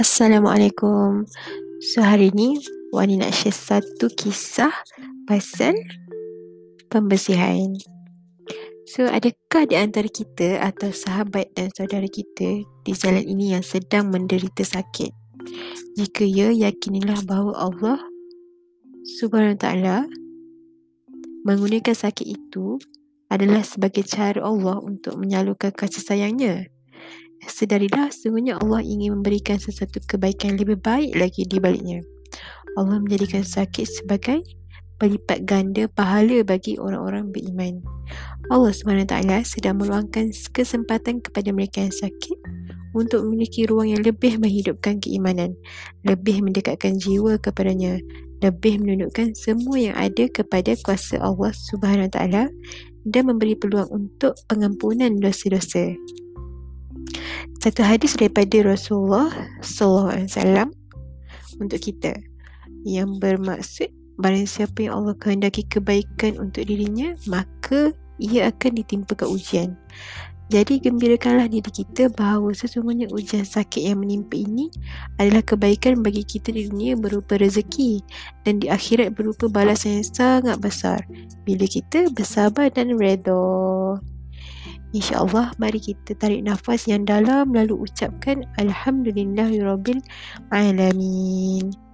Assalamualaikum. So hari ni Wani nak share satu kisah pasal pembersihan. So adakah di antara kita atau sahabat dan saudara kita di jalan ini yang sedang menderita sakit? Jika ya, yakinilah bahawa Allah Subhanahu taala menggunakan sakit itu adalah sebagai cara Allah untuk menyalurkan kasih sayangnya sedarilah sesungguhnya Allah ingin memberikan sesuatu kebaikan lebih baik lagi di baliknya. Allah menjadikan sakit sebagai pelipat ganda pahala bagi orang-orang beriman. Allah SWT sedang meluangkan kesempatan kepada mereka yang sakit untuk memiliki ruang yang lebih menghidupkan keimanan, lebih mendekatkan jiwa kepadanya, lebih menundukkan semua yang ada kepada kuasa Allah Taala dan memberi peluang untuk pengampunan dosa-dosa. Satu hadis daripada Rasulullah sallallahu alaihi wasallam untuk kita yang bermaksud barang siapa yang Allah kehendaki kebaikan untuk dirinya maka ia akan ditimpa ke ujian. Jadi gembirakanlah diri kita bahawa sesungguhnya ujian sakit yang menimpa ini adalah kebaikan bagi kita di dunia berupa rezeki dan di akhirat berupa balasan yang sangat besar bila kita bersabar dan redha. InsyaAllah mari kita tarik nafas yang dalam lalu ucapkan Alhamdulillahirrabbilalamin.